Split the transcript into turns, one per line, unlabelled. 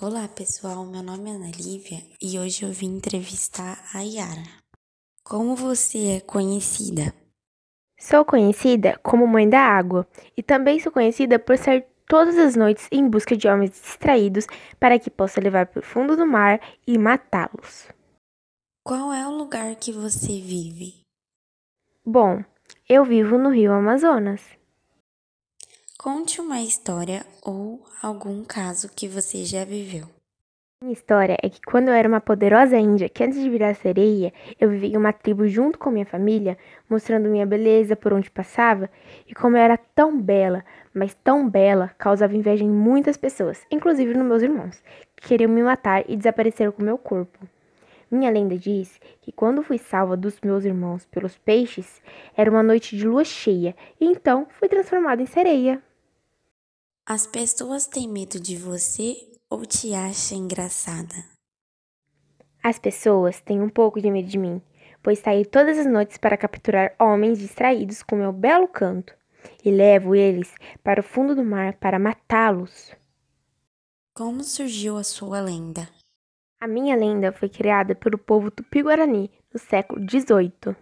Olá pessoal, meu nome é Ana Lívia e hoje eu vim entrevistar a Yara. Como você é conhecida?
Sou conhecida como Mãe da Água e também sou conhecida por sair todas as noites em busca de homens distraídos para que possa levar para o fundo do mar e matá-los.
Qual é o lugar que você vive?
Bom, eu vivo no Rio Amazonas.
Conte uma história ou algum caso que você já viveu.
Minha história é que quando eu era uma poderosa índia, que antes de virar sereia, eu vivia em uma tribo junto com minha família, mostrando minha beleza por onde passava, e como eu era tão bela, mas tão bela, causava inveja em muitas pessoas, inclusive nos meus irmãos, que queriam me matar e desaparecer com meu corpo. Minha lenda diz que quando fui salva dos meus irmãos pelos peixes, era uma noite de lua cheia, e então fui transformada em sereia.
As pessoas têm medo de você ou te acham engraçada?
As pessoas têm um pouco de medo de mim, pois saio todas as noites para capturar homens distraídos com meu belo canto e levo eles para o fundo do mar para matá-los.
Como surgiu a sua lenda?
A minha lenda foi criada pelo povo tupi-guarani no século XVIII.